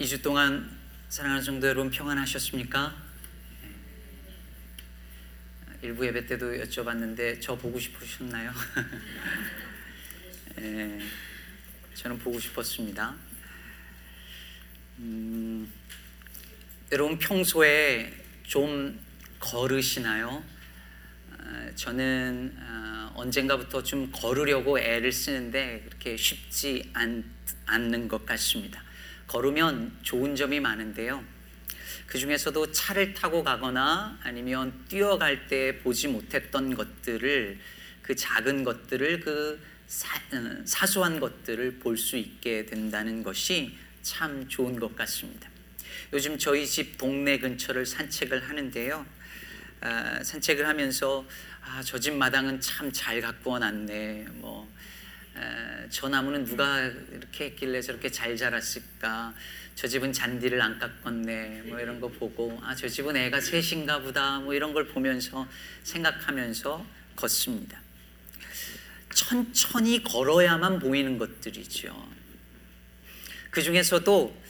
2주 동안 사랑하는 성도 여러분 평안하셨습니까? 일부 예배 때도 여쭤봤는데 저 보고 싶으셨나요? 예, 저는 보고 싶었습니다. 음, 여러분 평소에 좀 걸으시나요? 어, 저는 어, 언젠가부터 좀 걸으려고 애를 쓰는데 그렇게 쉽지 않, 않는 것 같습니다. 걸으면 좋은 점이 많은데요. 그 중에서도 차를 타고 가거나 아니면 뛰어갈 때 보지 못했던 것들을 그 작은 것들을 그 사, 어, 사소한 것들을 볼 수 있게 된다는 것이 참 좋은 것 같습니다. 요즘 저희 집 동네 근처를 산책을 하는데요. 아, 산책을 하면서 아, 저 집 마당은 참 잘 가꾸어 놨네. 뭐, 아, 저 나무는 누가 이렇게 했길래 저렇게 잘 자랐을까. 저 집은 잔디를 안 깎았네. 뭐 이런 거 보고, 아, 저 집은 애가 셋인가 보다. 뭐 이런 걸 보면서 생각하면서 걷습니다. 천천히 걸어야만 보이는 것들이죠. 그 중에서도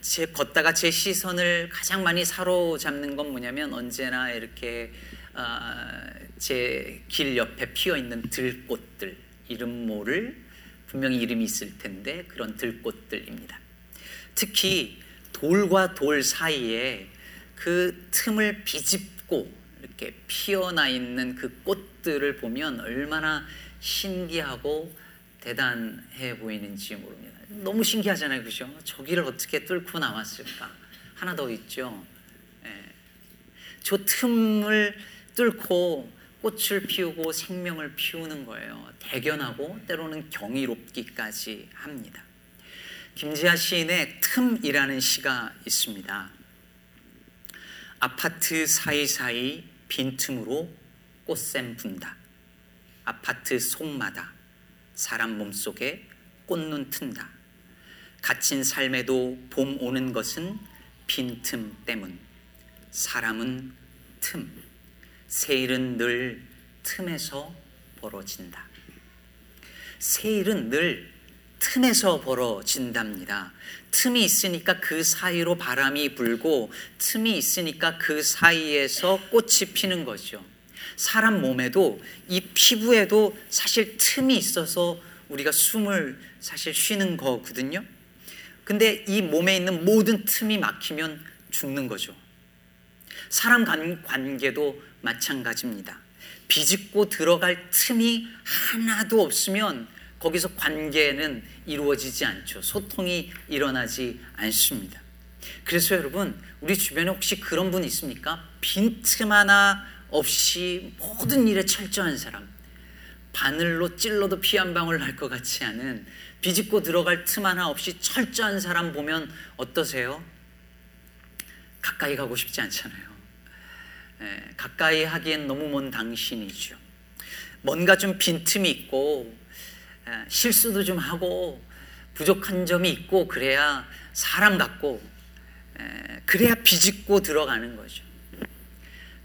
제 걷다가 제 시선을 가장 많이 사로잡는 건 뭐냐면 언제나 이렇게 어, 제길 옆에 피어 있는 들꽃들 이름 모를 분명히 이름이 있을 텐데 그런 들꽃들입니다. 특히 돌과 돌 사이에 그 틈을 비집고 이렇게 피어나 있는 그 꽃들을 보면 얼마나 신기하고 대단해 보이는지 모릅니다. 너무 신기하잖아요, 그죠? 저기를 어떻게 뚫고 나왔을까? 하나 더 있죠. 예. 저 틈을 뚫고 꽃을 피우고 생명을 피우는 거예요. 대견하고 때로는 경이롭기까지 합니다. 김지아 시인의 틈이라는 시가 있습니다. 아파트 사이사이 빈틈으로 꽃샘 분다. 아파트 속마다 사람 몸속에 꽃눈 튼다. 갇힌 삶에도 봄 오는 것은 빈틈 때문. 사람은 틈. 세일은 늘 틈에서 벌어진다. 세일은 늘 틈에서 벌어진답니다. 틈이 있으니까 그 사이로 바람이 불고 틈이 있으니까 그 사이에서 꽃이 피는 거죠. 사람 몸에도 이 피부에도 사실 틈이 있어서 우리가 숨을 사실 쉬는 거거든요. 근데 이 몸에 있는 모든 틈이 막히면 죽는 거죠. 사람 관계도 마찬가지입니다. 비집고 들어갈 틈이 하나도 없으면 거기서 관계는 이루어지지 않죠. 소통이 일어나지 않습니다. 그래서 여러분, 우리 주변에 혹시 그런 분 있습니까? 빈틈 하나 없이 모든 일에 철저한 사람. 바늘로 찔러도 피 한 방울 날 것 같지 않은 비집고 들어갈 틈 하나 없이 철저한 사람 보면 어떠세요? 가까이 가고 싶지 않잖아요. 예, 가까이 하기엔 너무 먼 당신이죠. 뭔가 좀 빈틈이 있고 예, 실수도 좀 하고 부족한 점이 있고 그래야 사람 같고 예, 그래야 비집고 들어가는 거죠.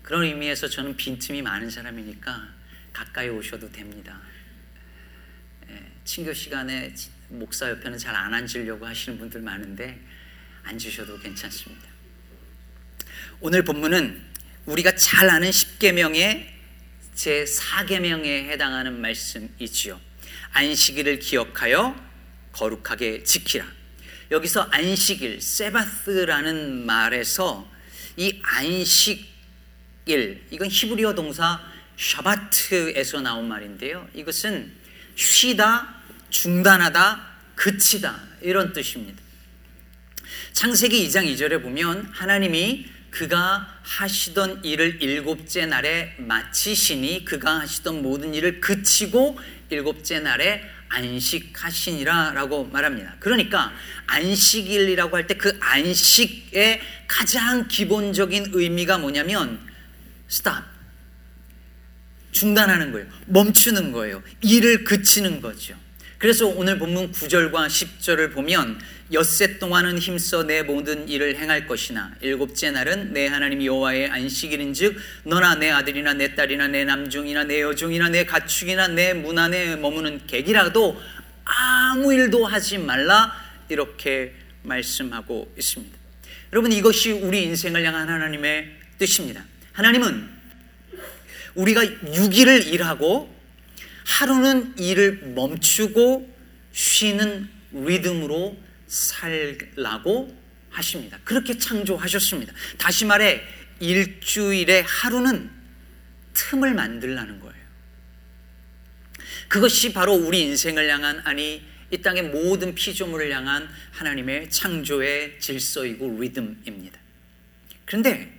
그런 의미에서 저는 빈틈이 많은 사람이니까 가까이 오셔도 됩니다. 예, 친교 시간에 목사 옆에는 잘 안 앉으려고 하시는 분들 많은데 앉으셔도 괜찮습니다. 오늘 본문은 우리가 잘 아는 10계명의 제 4계명에 해당하는 말씀이지요. 안식일을 기억하여 거룩하게 지키라. 여기서 안식일, 세바스라는 말에서 이 안식일, 이건 히브리어 동사 샤바트에서 나온 말인데요. 이것은 쉬다, 중단하다, 그치다 이런 뜻입니다. 창세기 2장 2절에 보면 하나님이 그가 하시던 일을 일곱째 날에 마치시니 그가 하시던 모든 일을 그치고 일곱째 날에 안식하시니라 라고 말합니다. 그러니까 안식일이라고 할 때 그 안식의 가장 기본적인 의미가 뭐냐면 스탑 중단하는 거예요. 멈추는 거예요. 일을 그치는 거죠. 그래서 오늘 본문 9절과 10절을 보면 엿새 동안은 힘써 내 모든 일을 행할 것이나 일곱째 날은 내 하나님 여호와의 안식일인즉 너나 내 아들이나 내 딸이나 내 남중이나 내 여중이나 내 가축이나 내 문 안에 머무는 객이라도 아무 일도 하지 말라 이렇게 말씀하고 있습니다. 여러분 이것이 우리 인생을 향한 하나님의 뜻입니다. 하나님은 우리가 6일을 일하고 하루는 일을 멈추고 쉬는 리듬으로 살라고 하십니다. 그렇게 창조하셨습니다. 다시 말해 일주일에 하루는 틈을 만들라는 거예요. 그것이 바로 우리 인생을 향한 아니 이 땅의 모든 피조물을 향한 하나님의 창조의 질서이고 리듬입니다. 그런데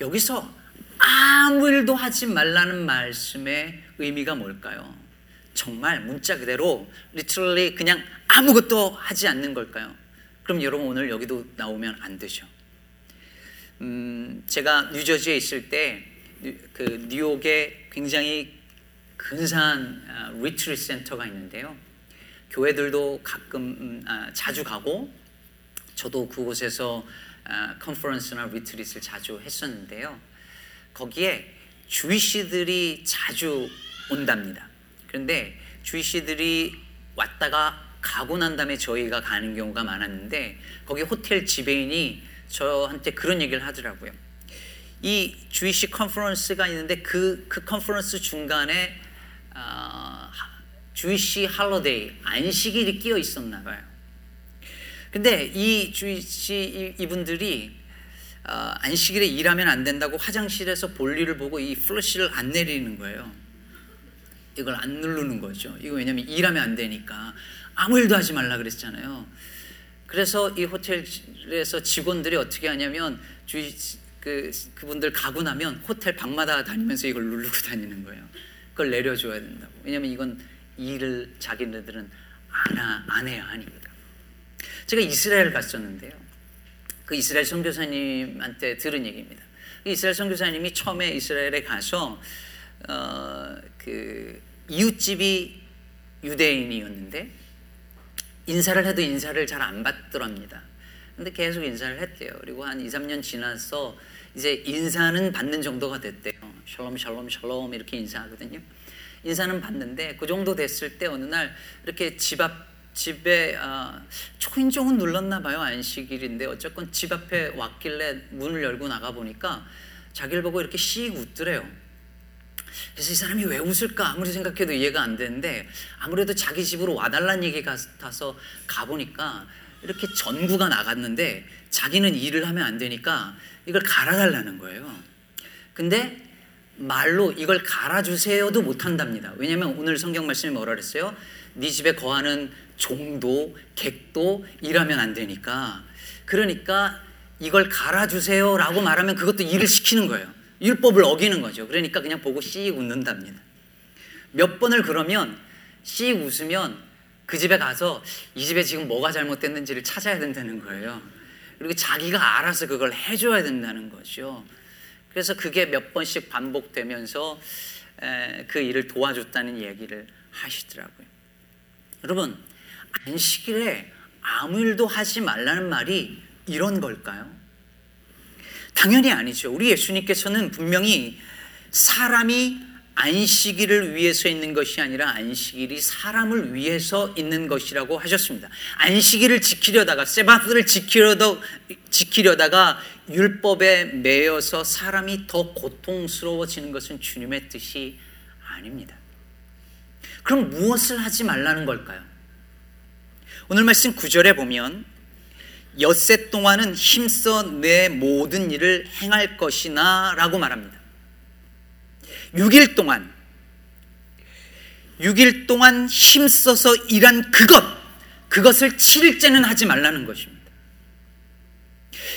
여기서 아무 일도 하지 말라는 말씀의 의미가 뭘까요? 정말 문자 그대로 literally 그냥 아무것도 하지 않는 걸까요? 그럼 여러분 오늘 여기도 나오면 안 되죠. 음, 제가 뉴저지에 있을 때 그 뉴욕에 굉장히 근사한 retreat center가 있는데요. 교회들도 가끔 음, 아, 자주 가고 저도 그곳에서 아, conference나 retreat을 자주 했었는데요. 거기에 Jewish들이 자주 온답니다. 그런데 Jewish들이 왔다가 가고 난 다음에 저희가 가는 경우가 많았는데 거기 호텔 지배인이 저한테 그런 얘기를 하더라고요. 이 주이시 컨퍼런스가 있는데 그, 그 컨퍼런스 중간에 어, 주이시 할로데이 안식일이 끼어 있었나 봐요. 근데 이 주이시 이분들이 어, 안식일에 일하면 안 된다고 화장실에서 볼일을 보고 이 플러시를 안 내리는 거예요. 이걸 안 누르는 거죠. 이거 왜냐면 일하면 안 되니까 아무 일도 하지 말라 그랬잖아요. 그래서 이 호텔에서 직원들이 어떻게 하냐면 주의 그 그분들 가고 나면 호텔 방마다 다니면서 이걸 누르고 다니는 거예요. 그걸 내려줘야 된다고. 왜냐면 이건 일을 자기네들은 안, 하, 안 해야 하니까. 제가 이스라엘 갔었는데요. 그 이스라엘 선교사님한테 들은 얘기입니다. 그 이스라엘 선교사님이 처음에 이스라엘에 가서 어, 그 이웃집이 유대인이었는데 인사를 해도 인사를 잘 안 받더랍니다. 근데 계속 인사를 했대요. 그리고 한 2, 3년 지나서 이제 인사는 받는 정도가 됐대요. 샬롬 샬롬 샬롬 이렇게 인사하거든요. 인사는 받는데 그 정도 됐을 때 어느 날 이렇게 집 앞 집에 아, 초인종은 눌렀나 봐요 안식일인데 어쨌건 집 앞에 왔길래 문을 열고 나가 보니까 자기를 보고 이렇게 씩 웃더래요. 그래서 이 사람이 왜 웃을까 아무리 생각해도 이해가 안 되는데 아무래도 자기 집으로 와달라는 얘기 같아서 가보니까 이렇게 전구가 나갔는데 자기는 일을 하면 안 되니까 이걸 갈아달라는 거예요. 근데 말로 이걸 갈아주세요도 못한답니다. 왜냐하면 오늘 성경 말씀이 뭐라 그랬어요? 네 집에 거하는 종도 객도 일하면 안 되니까 그러니까 이걸 갈아주세요라고 말하면 그것도 일을 시키는 거예요. 율법을 어기는 거죠. 그러니까 그냥 보고 씩 웃는답니다. 몇 번을 그러면 씩 웃으면 그 집에 가서 이 집에 지금 뭐가 잘못됐는지를 찾아야 된다는 거예요. 그리고 자기가 알아서 그걸 해줘야 된다는 거죠. 그래서 그게 몇 번씩 반복되면서 그 일을 도와줬다는 얘기를 하시더라고요. 여러분, 안식일에 아무 일도 하지 말라는 말이 이런 걸까요? 당연히 아니죠. 우리 예수님께서는 분명히 사람이 안식일을 위해서 있는 것이 아니라 안식일이 사람을 위해서 있는 것이라고 하셨습니다. 안식일을 지키려다가 세바스를 지키려다 지키려다가 율법에 매여서 사람이 더 고통스러워지는 것은 주님의 뜻이 아닙니다. 그럼 무엇을 하지 말라는 걸까요? 오늘 말씀 9절에 보면 엿새 동안은 힘써 내 모든 일을 행할 것이나 라고 말합니다. 6일 동안 6일 동안 힘써서 일한 그것 그것을 7일째는 하지 말라는 것입니다.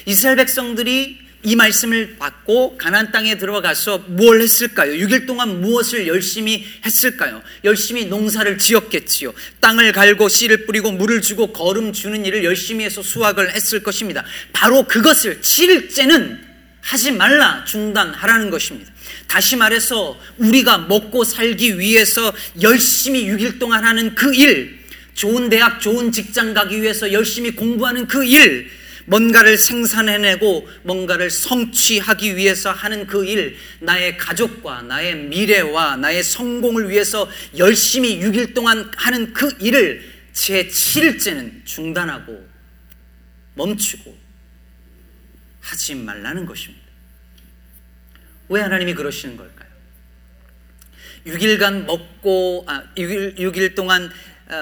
이스라엘 백성들이 이 말씀을 받고 가나안 땅에 들어가서 뭘 했을까요? 6일 동안 무엇을 열심히 했을까요? 열심히 농사를 지었겠지요. 땅을 갈고 씨를 뿌리고 물을 주고 거름 주는 일을 열심히 해서 수확을 했을 것입니다. 바로 그것을 7일째는 하지 말라 중단하라는 것입니다. 다시 말해서 우리가 먹고 살기 위해서 열심히 6일 동안 하는 그 일, 좋은 대학, 좋은 직장 가기 위해서 열심히 공부하는 그 일, 뭔가를 생산해내고 뭔가를 성취하기 위해서 하는 그 일, 나의 가족과 나의 미래와 나의 성공을 위해서 열심히 6일 동안 하는 그 일을 제 7일째는 중단하고 멈추고 하지 말라는 것입니다. 왜 하나님이 그러시는 걸까요? 6일간 먹고 아 6일, 6일 동안 어,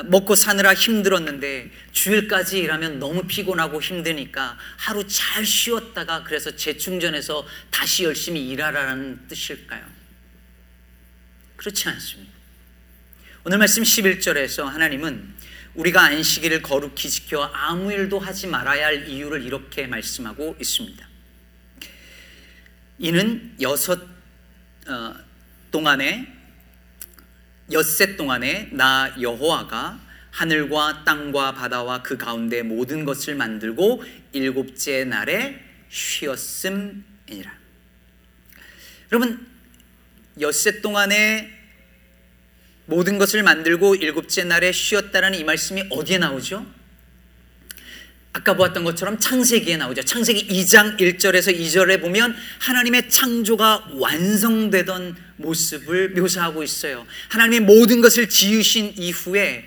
먹고 사느라 힘들었는데 주일까지 일하면 너무 피곤하고 힘드니까 하루 잘 쉬었다가 그래서 재충전해서 다시 열심히 일하라는 뜻일까요? 그렇지 않습니다. 오늘 말씀 11절에서 하나님은 우리가 안식일을 거룩히 지켜 아무 일도 하지 말아야 할 이유를 이렇게 말씀하고 있습니다. 이는 여섯 어, 동안에 엿새 동안에 나 여호와가 하늘과 땅과 바다와 그 가운데 모든 것을 만들고 일곱째 날에 쉬었음이니라. 여러분 엿새 동안에 모든 것을 만들고 일곱째 날에 쉬었다라는 이 말씀이 어디에 나오죠? 아까 보았던 것처럼 창세기에 나오죠. 창세기 2장 1절에서 2절에 보면 하나님의 창조가 완성되던 모습을 묘사하고 있어요. 하나님의 모든 것을 지으신 이후에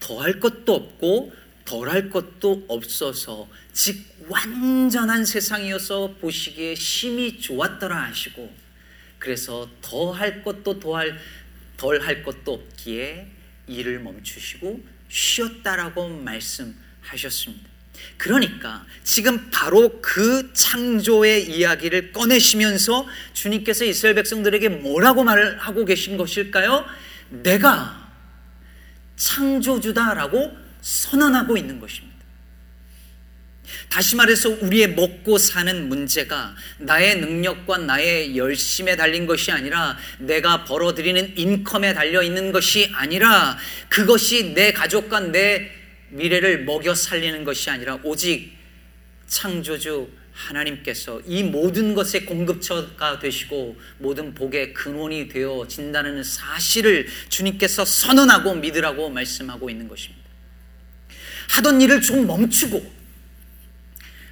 더할 것도 없고 덜할 것도 없어서 즉 완전한 세상이어서 보시기에 심히 좋았더라 하시고 그래서 더 할 것도 더할 덜 할 것도 없기에 일을 멈추시고 쉬었다라고 말씀하셨습니다. 그러니까 지금 바로 그 창조의 이야기를 꺼내시면서 주님께서 이스라엘 백성들에게 뭐라고 말하고 계신 것일까요? 내가 창조주다라고 선언하고 있는 것입니다. 다시 말해서 우리의 먹고 사는 문제가 나의 능력과 나의 열심에 달린 것이 아니라 내가 벌어들이는 인컴에 달려 있는 것이 아니라 그것이 내 가족과 내 미래를 먹여 살리는 것이 아니라 오직 창조주 하나님께서 이 모든 것의 공급처가 되시고 모든 복의 근원이 되어진다는 사실을 주님께서 선언하고 믿으라고 말씀하고 있는 것입니다. 하던 일을 좀 멈추고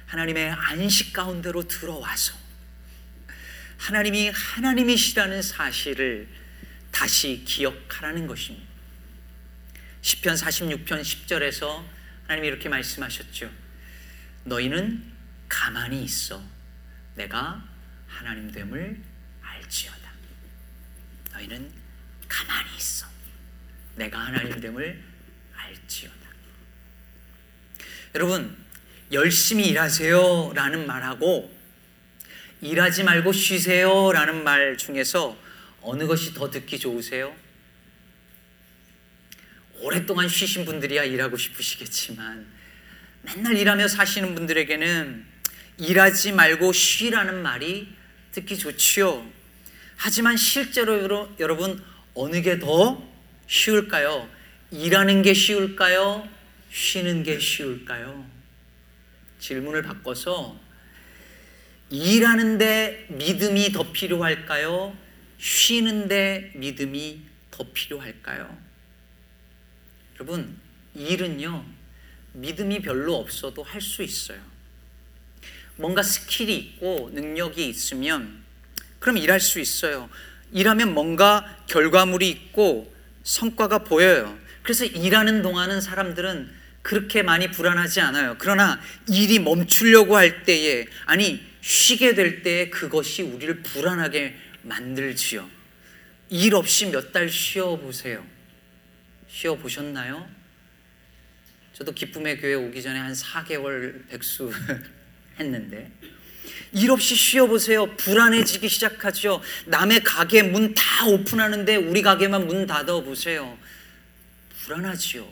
하나님의 안식 가운데로 들어와서 하나님이 하나님이시라는 사실을 다시 기억하라는 것입니다. 10편 46편 10절에서 하나님이 이렇게 말씀하셨죠. 너희는 가만히 있어. 내가 하나님 됨을 알지어다. 너희는 가만히 있어. 내가 하나님 됨을 알지어다. 여러분, 열심히 일하세요 라는 말하고 일하지 말고 쉬세요 라는 말 중에서 어느 것이 더 듣기 좋으세요? 오랫동안 쉬신 분들이야 일하고 싶으시겠지만 맨날 일하며 사시는 분들에게는 일하지 말고 쉬라는 말이 듣기 좋지요. 하지만 실제로 여러분 어느 게 더 쉬울까요? 일하는 게 쉬울까요? 쉬는 게 쉬울까요? 질문을 바꿔서 일하는데 믿음이 더 필요할까요? 쉬는데 믿음이 더 필요할까요? 여러분, 일은요, 믿음이 별로 없어도 할 수 있어요. 뭔가 skill이 있고 능력이 있으면 그럼 일할 수 있어요. 일하면 뭔가 결과물이 있고 성과가 보여요. 그래서 일하는 동안은 사람들은 그렇게 많이 불안하지 않아요. 그러나 일이 멈추려고 할 때에, 아니, 쉬게 될 때에 그것이 우리를 불안하게 만들지요. 일 없이 몇 달 쉬어 보세요. 쉬어 보셨나요? 저도 기쁨의 교회 오기 전에 한 4개월 백수 했는데 일 없이 쉬어 보세요. 불안해지기 시작하죠. 남의 가게 문 다 오픈하는데 우리 가게만 문 닫아 보세요. 불안하지요.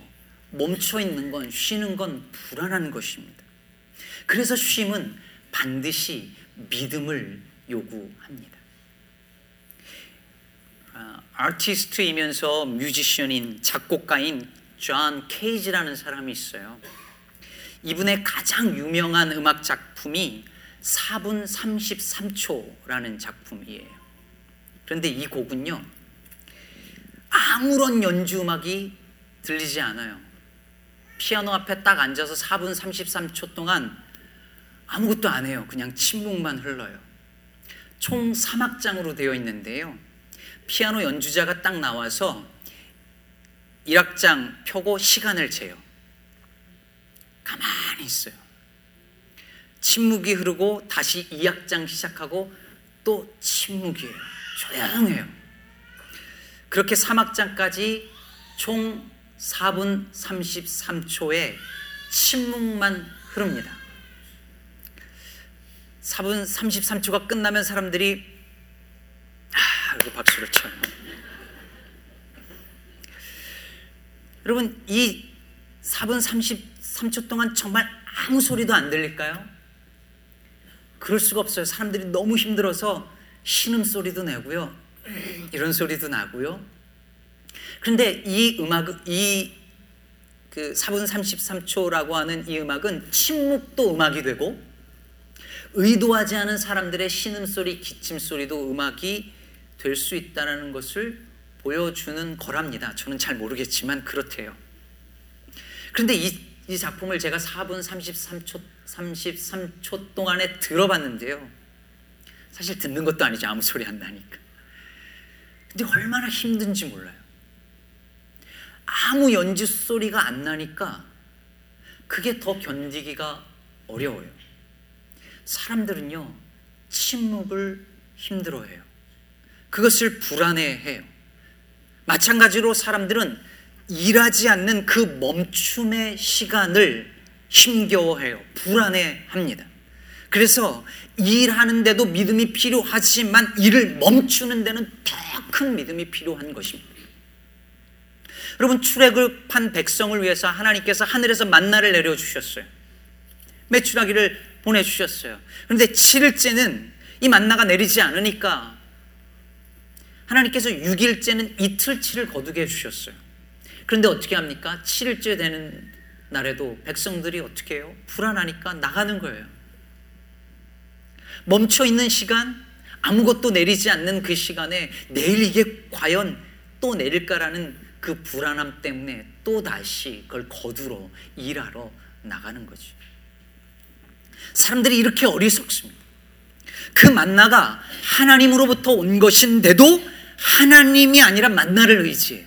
멈춰 있는 건 쉬는 건 불안한 것입니다. 그래서 쉼은 반드시 믿음을 요구합니다. 아, 아티스트이면서 뮤지션인 작곡가인 존 케이지라는 사람이 있어요. 이분의 가장 유명한 음악 작품이 4분 33초라는 작품이에요. 그런데 이 곡은요, 아무런 연주 음악이 들리지 않아요. 피아노 앞에 딱 앉아서 4분 33초 동안 아무것도 안 해요. 그냥 침묵만 흘러요. 총 3악장으로 되어 있는데요. 피아노 연주자가 딱 나와서 1악장 펴고 시간을 재요. 가만히 있어요. 침묵이 흐르고 다시 2악장 시작하고 또 침묵이에요. 조용해요. 그렇게 3악장까지 총 4분 33초의 침묵만 흐릅니다. 4분 33초가 끝나면 사람들이 아, 이렇게 박수를 쳐요. 여러분 이 4분 33초 동안 정말 아무 소리도 안 들릴까요? 그럴 수가 없어요. 사람들이 너무 힘들어서 신음 소리도 내고요. 이런 소리도 나고요. 그런데 이 음악, 이그 4분 33초라고 하는 이 음악은 침묵도 음악이 되고 의도하지 않은 사람들의 신음 소리, 기침 소리도 음악이 될 수 있다는 것을 보여주는 거랍니다. 저는 잘 모르겠지만 그렇대요. 그런데 이, 이 작품을 제가 4분 33초, 33초 동안에 들어봤는데요. 사실 듣는 것도 아니죠. 아무 소리 안 나니까. 근데 얼마나 힘든지 몰라요. 아무 연주 소리가 안 나니까 그게 더 견디기가 어려워요. 사람들은요, 침묵을 힘들어해요. 그것을 불안해해요. 마찬가지로 사람들은 일하지 않는 그 멈춤의 시간을 힘겨워해요. 불안해합니다. 그래서 일하는데도 믿음이 필요하지만 일을 멈추는 데는 더 큰 믿음이 필요한 것입니다. 여러분 출애굽한 백성을 위해서 하나님께서 하늘에서 만나를 내려 주셨어요. 매출하기를 보내 주셨어요. 그런데 7일째는 이 만나가 내리지 않으니까 하나님께서 6일째는 이틀치를 거두게 해 주셨어요. 그런데 어떻게 합니까? 7일째 되는 날에도 백성들이 어떻게 해요? 불안하니까 나가는 거예요. 멈춰 있는 시간, 아무것도 내리지 않는 그 시간에 내일 이게 과연 또 내릴까라는 그 불안함 때문에 또 다시 그걸 거두러 일하러 나가는 거죠. 사람들이 이렇게 어리석습니다. 그 만나가 하나님으로부터 온 것인데도 하나님이 아니라 만나를 의지해요.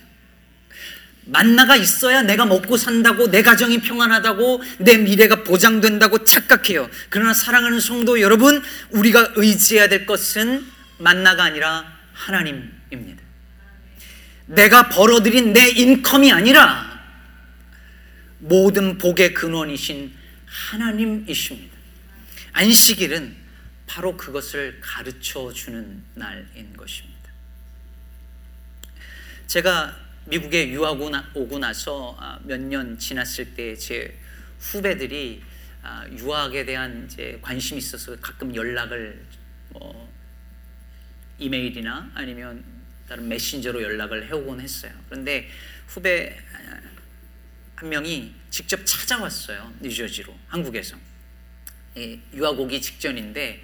만나가 있어야 내가 먹고 산다고 내 가정이 평안하다고 내 미래가 보장된다고 착각해요. 그러나 사랑하는 성도 여러분, 우리가 의지해야 될 것은 만나가 아니라 하나님입니다. 내가 벌어들인 내 인컴이 아니라 모든 복의 근원이신 하나님이십니다. 안식일은 바로 그것을 가르쳐 주는 날인 것입니다. 제가 미국에 유학 오고 나서 아, 몇년 지났을 때 제 후배들이 아, 유학에 대한 이제 관심이 있어서 가끔 연락을 뭐 이메일이나 아니면 다른 메신저로 연락을 해오곤 했어요. 그런데 후배 아, 한 명이 직접 찾아왔어요. 뉴저지로 한국에서 유학 오기 직전인데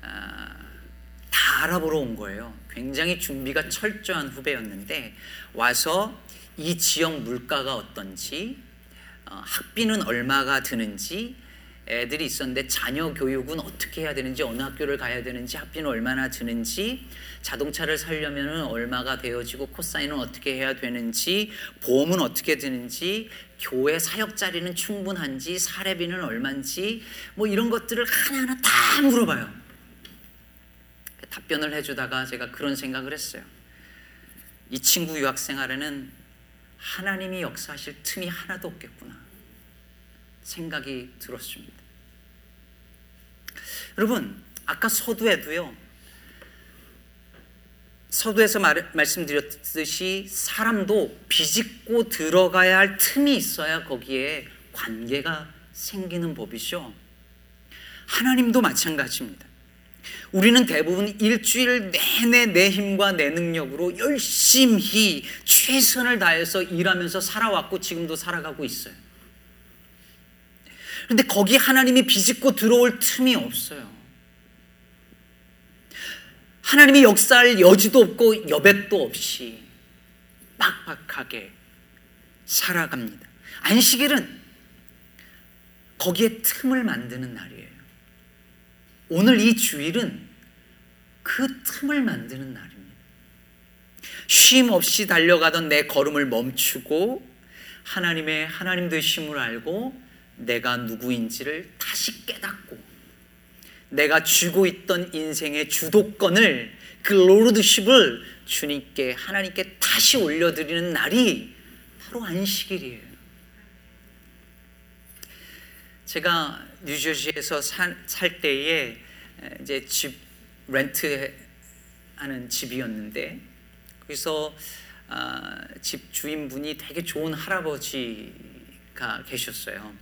다 알아보러 온 거예요. 굉장히 준비가 철저한 후배였는데 와서 이 지역 물가가 어떤지 어, 학비는 얼마가 드는지 애들이 있었는데 자녀 교육은 어떻게 해야 되는지 어느 학교를 가야 되는지 학비는 얼마나 드는지 자동차를 살려면 얼마가 되어지고 코사인은 어떻게 해야 되는지 보험은 어떻게 드는지 교회 사역 자리는 충분한지 사례비는 얼마인지 뭐 이런 것들을 하나하나 다 물어봐요. 답변을 해주다가 제가 그런 생각을 했어요. 이 친구 유학 생활에는 하나님이 역사하실 틈이 하나도 없겠구나 생각이 들었습니다. 여러분, 아까 서두에도요, 서두에서 말, 말씀드렸듯이 사람도 비집고 들어가야 할 틈이 있어야 거기에 관계가 생기는 법이죠. 하나님도 마찬가지입니다. 우리는 대부분 일주일 내내 내 힘과 내 능력으로 열심히 최선을 다해서 일하면서 살아왔고 지금도 살아가고 있어요. 그런데 거기 하나님이 비집고 들어올 틈이 없어요. 하나님이 역사할 여지도 없고 여백도 없이 빡빡하게 살아갑니다. 안식일은 거기에 틈을 만드는 날이에요. 오늘 이 주일은 그 틈을 만드는 날입니다. 쉼 없이 달려가던 내 걸음을 멈추고 하나님의 하나님 되심을 알고 내가 누구인지를 다시 깨닫고 내가 쥐고 있던 인생의 주도권을 그 로드십을 주님께 하나님께 다시 올려드리는 날이 바로 안식일이에요. 제가 뉴저지에서 살, 살 때에 이제 집 렌트 하는 집이었는데 거기서 아, 집 주인분이 되게 좋은 할아버지가 계셨어요.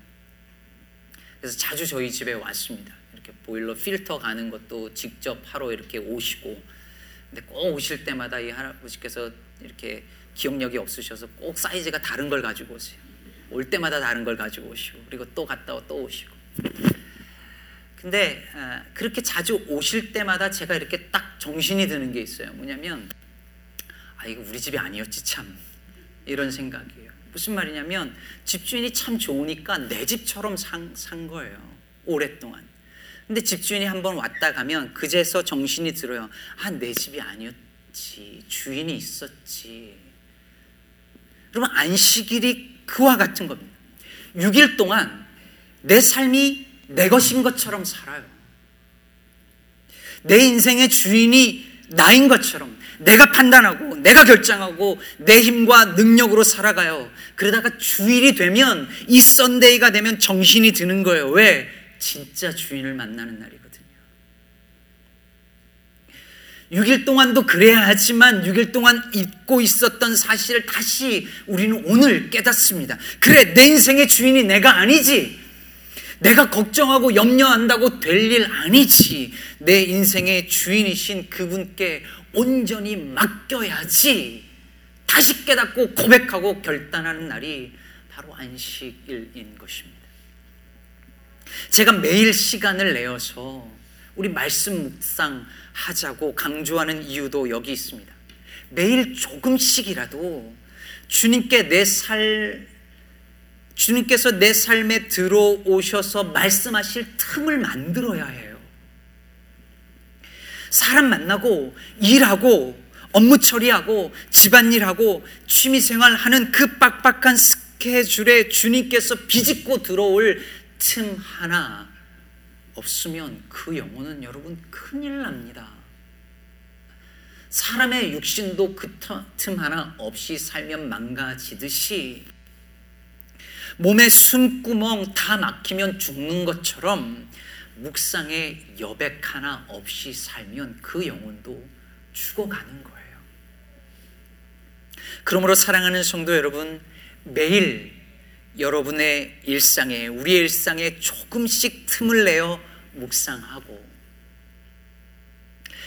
그래서 자주 저희 집에 왔습니다. 이렇게 보일러 필터 가는 것도 직접 하러 이렇게 오시고, 근데 꼭 오실 때마다 이 할아버지께서 이렇게 기억력이 없으셔서 꼭 사이즈가 다른 걸 가지고 오세요. 올 때마다 다른 걸 가지고 오시고, 그리고 또 갔다 또 오시고. 근데 아, 그렇게 자주 오실 때마다 제가 이렇게 딱 정신이 드는 게 있어요. 뭐냐면 아 이거 우리 집이 아니었지 참 이런 생각이에요. 무슨 말이냐면 집주인이 참 좋으니까 내 집처럼 산, 산 거예요. 오랫동안. 근데 집주인이 한번 왔다 가면 그제서 정신이 들어요. 아 내 집이 아니었지 주인이 있었지. 그러면 안식일이 그와 같은 겁니다. 6일 동안 내 삶이 내 것인 것처럼 살아요. 내 인생의 주인이 나인 것처럼 내가 판단하고 내가 결정하고 내 힘과 능력으로 살아가요. 그러다가 주일이 되면 이 썬데이가 되면 정신이 드는 거예요. 왜? 진짜 주인을 만나는 날이거든요. 6일 동안도 그래야 하지만 6일 동안 잊고 있었던 사실을 다시 우리는 오늘 깨닫습니다. 그래, 내 인생의 주인이 내가 아니지. 내가 걱정하고 염려한다고 될 일 아니지. 내 인생의 주인이신 그분께 온전히 맡겨야지. 다시 깨닫고 고백하고 결단하는 날이 바로 안식일인 것입니다. 제가 매일 시간을 내어서 우리 말씀 묵상 하자고 강조하는 이유도 여기 있습니다. 매일 조금씩이라도 주님께 내살 주님께서 내 삶에 들어오셔서 말씀하실 틈을 만들어야 해요. 사람 만나고 일하고 업무 처리하고 집안일하고 취미생활 하는 그 빡빡한 스케줄에 주님께서 비집고 들어올 틈 하나 없으면 그 영혼은 여러분 큰일 납니다. 사람의 육신도 그 틈 하나 없이 살면 망가지듯이 몸에 숨구멍 다 막히면 죽는 것처럼 묵상에 여백 하나 없이 살면 그 영혼도 죽어가는 거예요. 그러므로 사랑하는 성도 여러분, 매일 여러분의 일상에, 우리의 일상에 조금씩 틈을 내어 묵상하고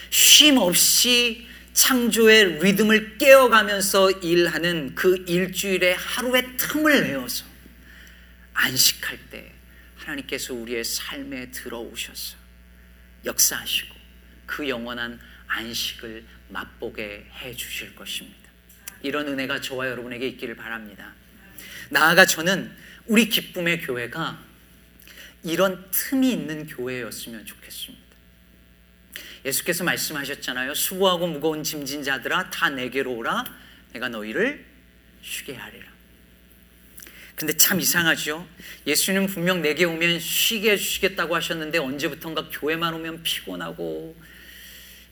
쉼 없이 창조의 리듬을 깨어가면서 일하는 그 일주일의 하루의 틈을 내어서 안식할 때 하나님께서 우리의 삶에 들어오셔서 역사하시고 그 영원한 안식을 맛보게 해 주실 것입니다. 이런 은혜가 저와 여러분에게 있기를 바랍니다. 나아가 저는 우리 기쁨의 교회가 이런 틈이 있는 교회였으면 좋겠습니다. 예수께서 말씀하셨잖아요. 수고하고 무거운 짐진 자들아 다 내게로 오라. 내가 너희를 쉬게 하리라. 근데 참 이상하죠. 예수님 분명 내게 오면 쉬게 해주시겠다고 하셨는데 언제부턴가 교회만 오면 피곤하고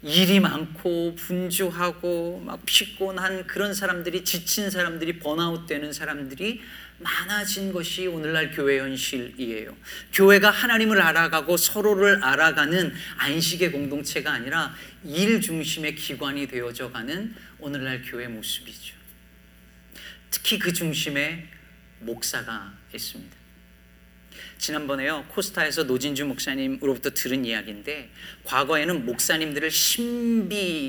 일이 많고 분주하고 막 피곤한 그런 사람들이 지친 사람들이 번아웃 되는 사람들이 많아진 것이 오늘날 교회 현실이에요. 교회가 하나님을 알아가고 서로를 알아가는 안식의 공동체가 아니라 일 중심의 기관이 되어져 가는 오늘날 교회 모습이죠. 특히 그 중심에 목사가 있습니다. 지난번에요 코스타에서 노진주 목사님으로부터 들은 이야기인데 과거에는 목사님들을 신비한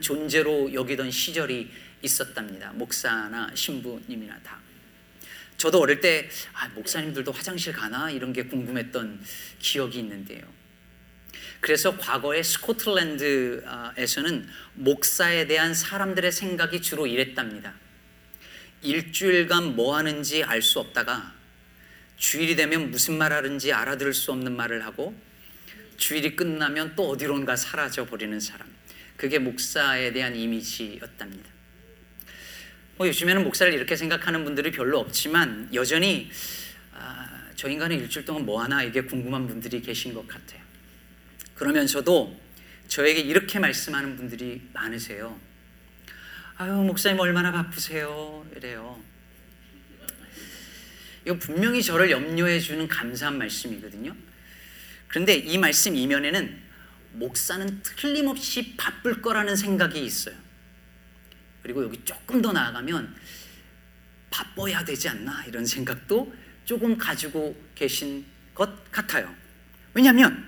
존재로 여기던 시절이 있었답니다. 목사나 신부님이나 다. 저도 어릴 때 아, 목사님들도 화장실 가나 이런 게 궁금했던 기억이 있는데요. 그래서 과거에 스코틀랜드에서는 목사에 대한 사람들의 생각이 주로 이랬답니다. 일주일간 뭐 하는지 알 수 없다가 주일이 되면 무슨 말 하는지 알아들을 수 없는 말을 하고 주일이 끝나면 또 어디론가 사라져 버리는 사람. 그게 목사에 대한 이미지였답니다. 뭐 요즘에는 목사를 이렇게 생각하는 분들이 별로 없지만 여전히 아, 저 인간은 일주일 동안 뭐 하나 이게 궁금한 분들이 계신 것 같아요. 그러면서도 저에게 이렇게 말씀하는 분들이 많으세요. 아유, 목사님 얼마나 바쁘세요? 이래요. 이거 분명히 저를 염려해 주는 감사한 말씀이거든요. 그런데 이 말씀 이면에는 목사는 틀림없이 바쁠 거라는 생각이 있어요. 그리고 여기 조금 더 나아가면 바빠야 되지 않나 이런 생각도 조금 가지고 계신 것 같아요. 왜냐하면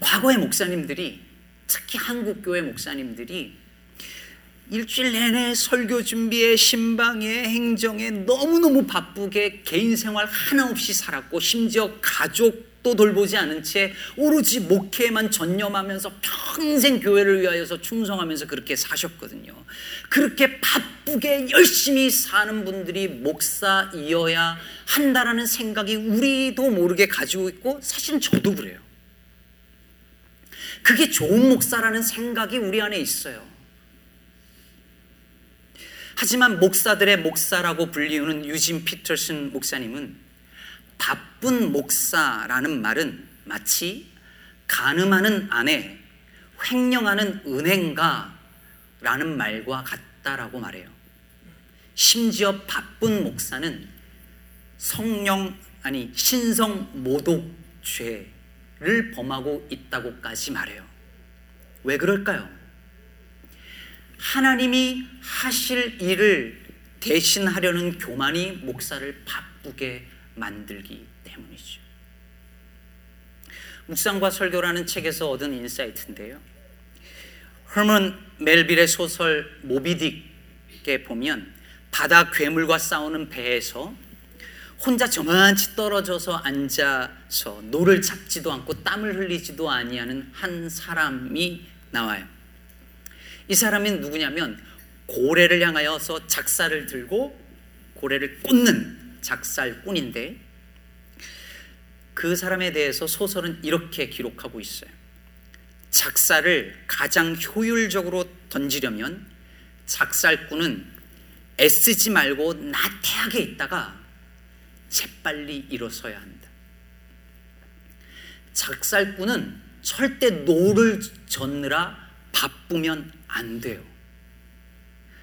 과거의 목사님들이 특히 한국 교회 목사님들이 일주일 내내 설교 준비에 신방에 행정에 너무너무 바쁘게 개인 생활 하나 없이 살았고 심지어 가족도 돌보지 않은 채 오로지 목회에만 전념하면서 평생 교회를 위하여서 충성하면서 그렇게 사셨거든요. 그렇게 바쁘게 열심히 사는 분들이 목사이어야 한다라는 생각이 우리도 모르게 가지고 있고 사실은 저도 그래요. 그게 좋은 목사라는 생각이 우리 안에 있어요. 하지만 목사들의 목사라고 불리우는 유진 피터슨 목사님은 바쁜 목사라는 말은 마치 가늠하는 아내, 횡령하는 은행가라는 말과 같다라고 말해요. 심지어 바쁜 목사는 성령 아니 신성 모독죄를 범하고 있다고까지 말해요. 왜 그럴까요? 하나님이 하실 일을 대신하려는 교만이 목사를 바쁘게 만들기 때문이죠. 묵상과 설교라는 책에서 얻은 insight인데요. 허먼 멜빌의 소설 모비딕에 보면 바다 괴물과 싸우는 배에서 혼자 저만치 떨어져서 앉아서 노를 잡지도 않고 땀을 흘리지도 아니하는 한 사람이 나와요. 이 사람이 누구냐면 고래를 향하여서 작살을 들고 고래를 꽂는 작살꾼인데 그 사람에 대해서 소설은 이렇게 기록하고 있어요. 작살을 가장 효율적으로 던지려면 작살꾼은 애쓰지 말고 나태하게 있다가 재빨리 일어서야 한다. 작살꾼은 절대 노를 젓느라 바쁘면 안 돼요.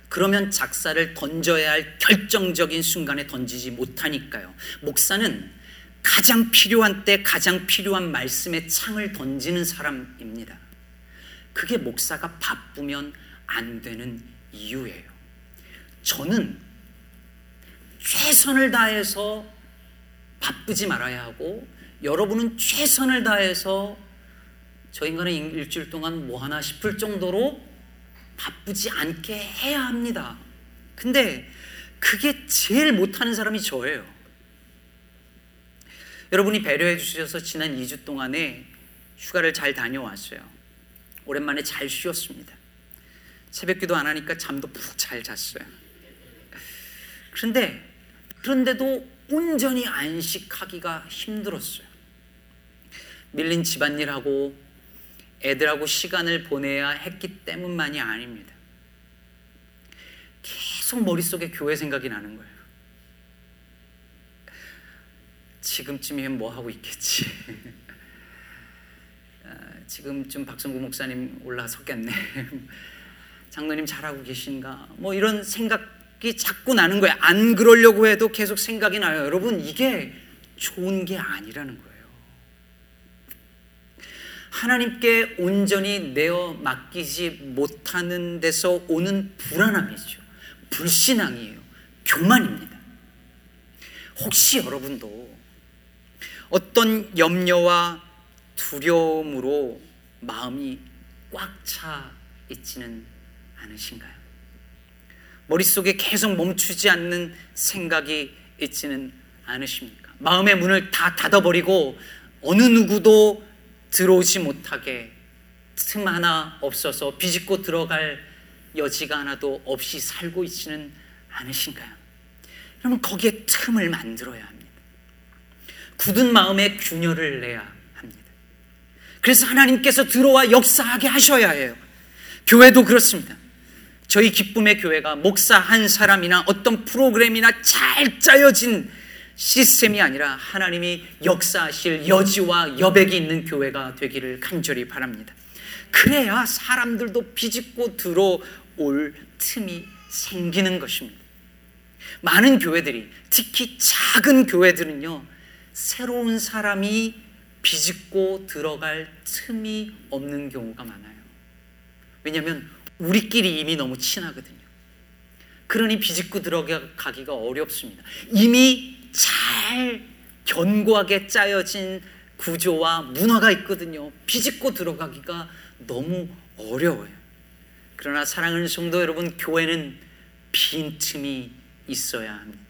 그러면 작살을 던져야 할 결정적인 순간에 던지지 못하니까요. 목사는 가장 필요한 때 가장 필요한 말씀의 창을 던지는 사람입니다. 그게 목사가 바쁘면 안 되는 이유예요. 저는 최선을 다해서 바쁘지 말아야 하고 여러분은 최선을 다해서 저 인간은 일주일 동안 뭐 하나 싶을 정도로 바쁘지 않게 해야 합니다. 근데 그게 제일 못하는 사람이 저예요. 여러분이 배려해 주셔서 지난 2주 동안에 휴가를 잘 다녀왔어요. 오랜만에 잘 쉬었습니다. 새벽 기도 안 하니까 잠도 푹 잘 잤어요. 그런데, 그런데도 온전히 안식하기가 힘들었어요. 밀린 집안일하고 애들하고 시간을 보내야 했기 때문만이 아닙니다. 계속 머릿속에 교회 생각이 나는 거예요. 지금쯤이면 뭐 하고 있겠지. 아, 지금쯤 박성구 목사님 올라섰겠네. 장로님 잘하고 계신가? 뭐 이런 생각이 자꾸 나는 거예요. 안 그러려고 해도 계속 생각이 나요. 여러분, 이게 좋은 게 아니라는 거예요. 하나님께 온전히 내어 맡기지 못하는 데서 오는 불안함이죠. 불신앙이에요. 교만입니다. 혹시 여러분도 어떤 염려와 두려움으로 마음이 꽉 차 있지는 않으신가요? 머릿속에 계속 멈추지 않는 생각이 있지는 않으십니까? 마음의 문을 다 닫아버리고 어느 누구도 들어오지 못하게 틈 하나 없어서 비집고 들어갈 여지가 하나도 없이 살고 있지는 않으신가요? 여러분 거기에 틈을 만들어야 합니다. 굳은 마음에 균열을 내야 합니다. 그래서 하나님께서 들어와 역사하게 하셔야 해요. 교회도 그렇습니다. 저희 기쁨의 교회가 목사 한 사람이나 어떤 프로그램이나 잘 짜여진 시스템이 아니라 하나님이 역사하실 여지와 여백이 있는 교회가 되기를 간절히 바랍니다. 그래야 사람들도 비집고 들어올 틈이 생기는 것입니다. 많은 교회들이 특히 작은 교회들은요 새로운 사람이 비집고 들어갈 틈이 없는 경우가 많아요. 왜냐하면 우리끼리 이미 너무 친하거든요. 그러니 비집고 들어가기가 어렵습니다. 이미 잘 견고하게 짜여진 구조와 문화가 있거든요. 비집고 들어가기가 너무 어려워요. 그러나 사랑하는 성도 여러분, 교회는 빈틈이 있어야 합니다.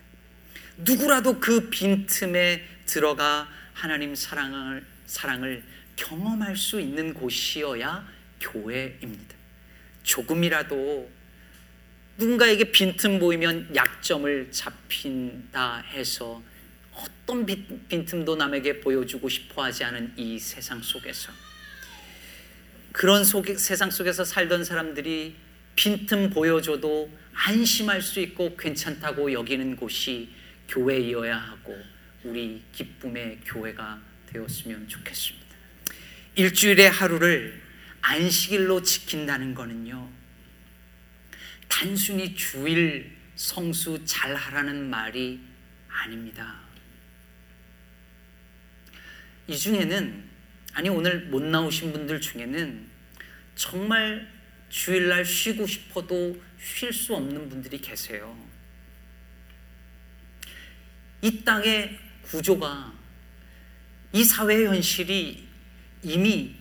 누구라도 그 빈틈에 들어가 하나님 사랑을, 사랑을 경험할 수 있는 곳이어야 교회입니다. 조금이라도 누군가에게 빈틈 보이면 약점을 잡힌다 해서 어떤 빈틈도 남에게 보여주고 싶어 하지 않은 이 세상 속에서 그런 속, 세상 속에서 살던 사람들이 빈틈 보여줘도 안심할 수 있고 괜찮다고 여기는 곳이 교회이어야 하고 우리 기쁨의 교회가 되었으면 좋겠습니다. 일주일의 하루를 안식일로 지킨다는 거는요. 단순히 주일 성수 잘 하라는 말이 아닙니다. 이 중에는 아니 오늘 못 나오신 분들 중에는 정말 주일날 쉬고 싶어도 쉴 수 없는 분들이 계세요. 이 땅의 구조가 이 사회의 현실이 이미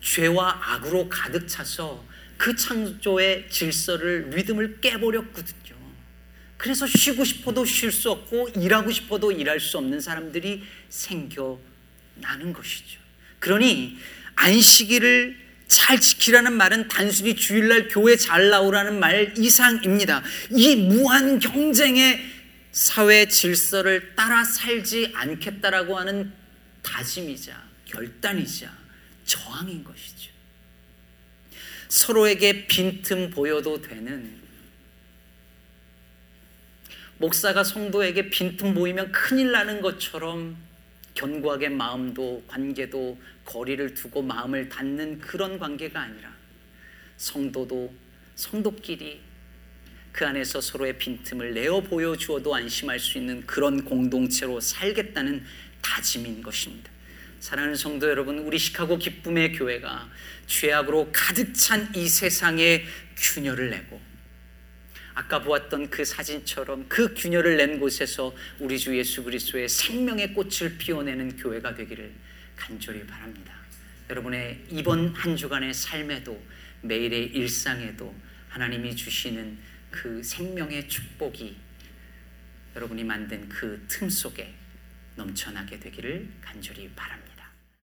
죄와 악으로 가득 차서 그 창조의 질서를 리듬을 깨버렸거든요. 그래서 쉬고 싶어도 쉴 수 없고 일하고 싶어도 일할 수 없는 사람들이 생겨나는 것이죠. 그러니 안식일을 잘 지키라는 말은 단순히 주일날 교회 잘 나오라는 말 이상입니다. 이 무한 경쟁의 사회 질서를 따라 살지 않겠다라고 하는 다짐이자 결단이자 저항인 것이죠. 서로에게 빈틈 보여도 되는 목사가 성도에게 빈틈 보이면 큰일 나는 것처럼 견고하게 마음도 관계도 거리를 두고 마음을 닫는 그런 관계가 아니라 성도도 성도끼리 그 안에서 서로의 빈틈을 내어 보여주어도 안심할 수 있는 그런 공동체로 살겠다는 다짐인 것입니다. 사랑하는 성도 여러분, 우리 시카고 기쁨의 교회가 죄악으로 가득 찬 이 세상에 균열을 내고 아까 보았던 그 사진처럼 그 균열을 낸 곳에서 우리 주 예수 그리스도의 생명의 꽃을 피워내는 교회가 되기를 간절히 바랍니다. 여러분의 이번 한 주간의 삶에도 매일의 일상에도 하나님이 주시는 그 생명의 축복이 여러분이 만든 그 틈 속에 넘쳐나게 되기를 간절히 바랍니다.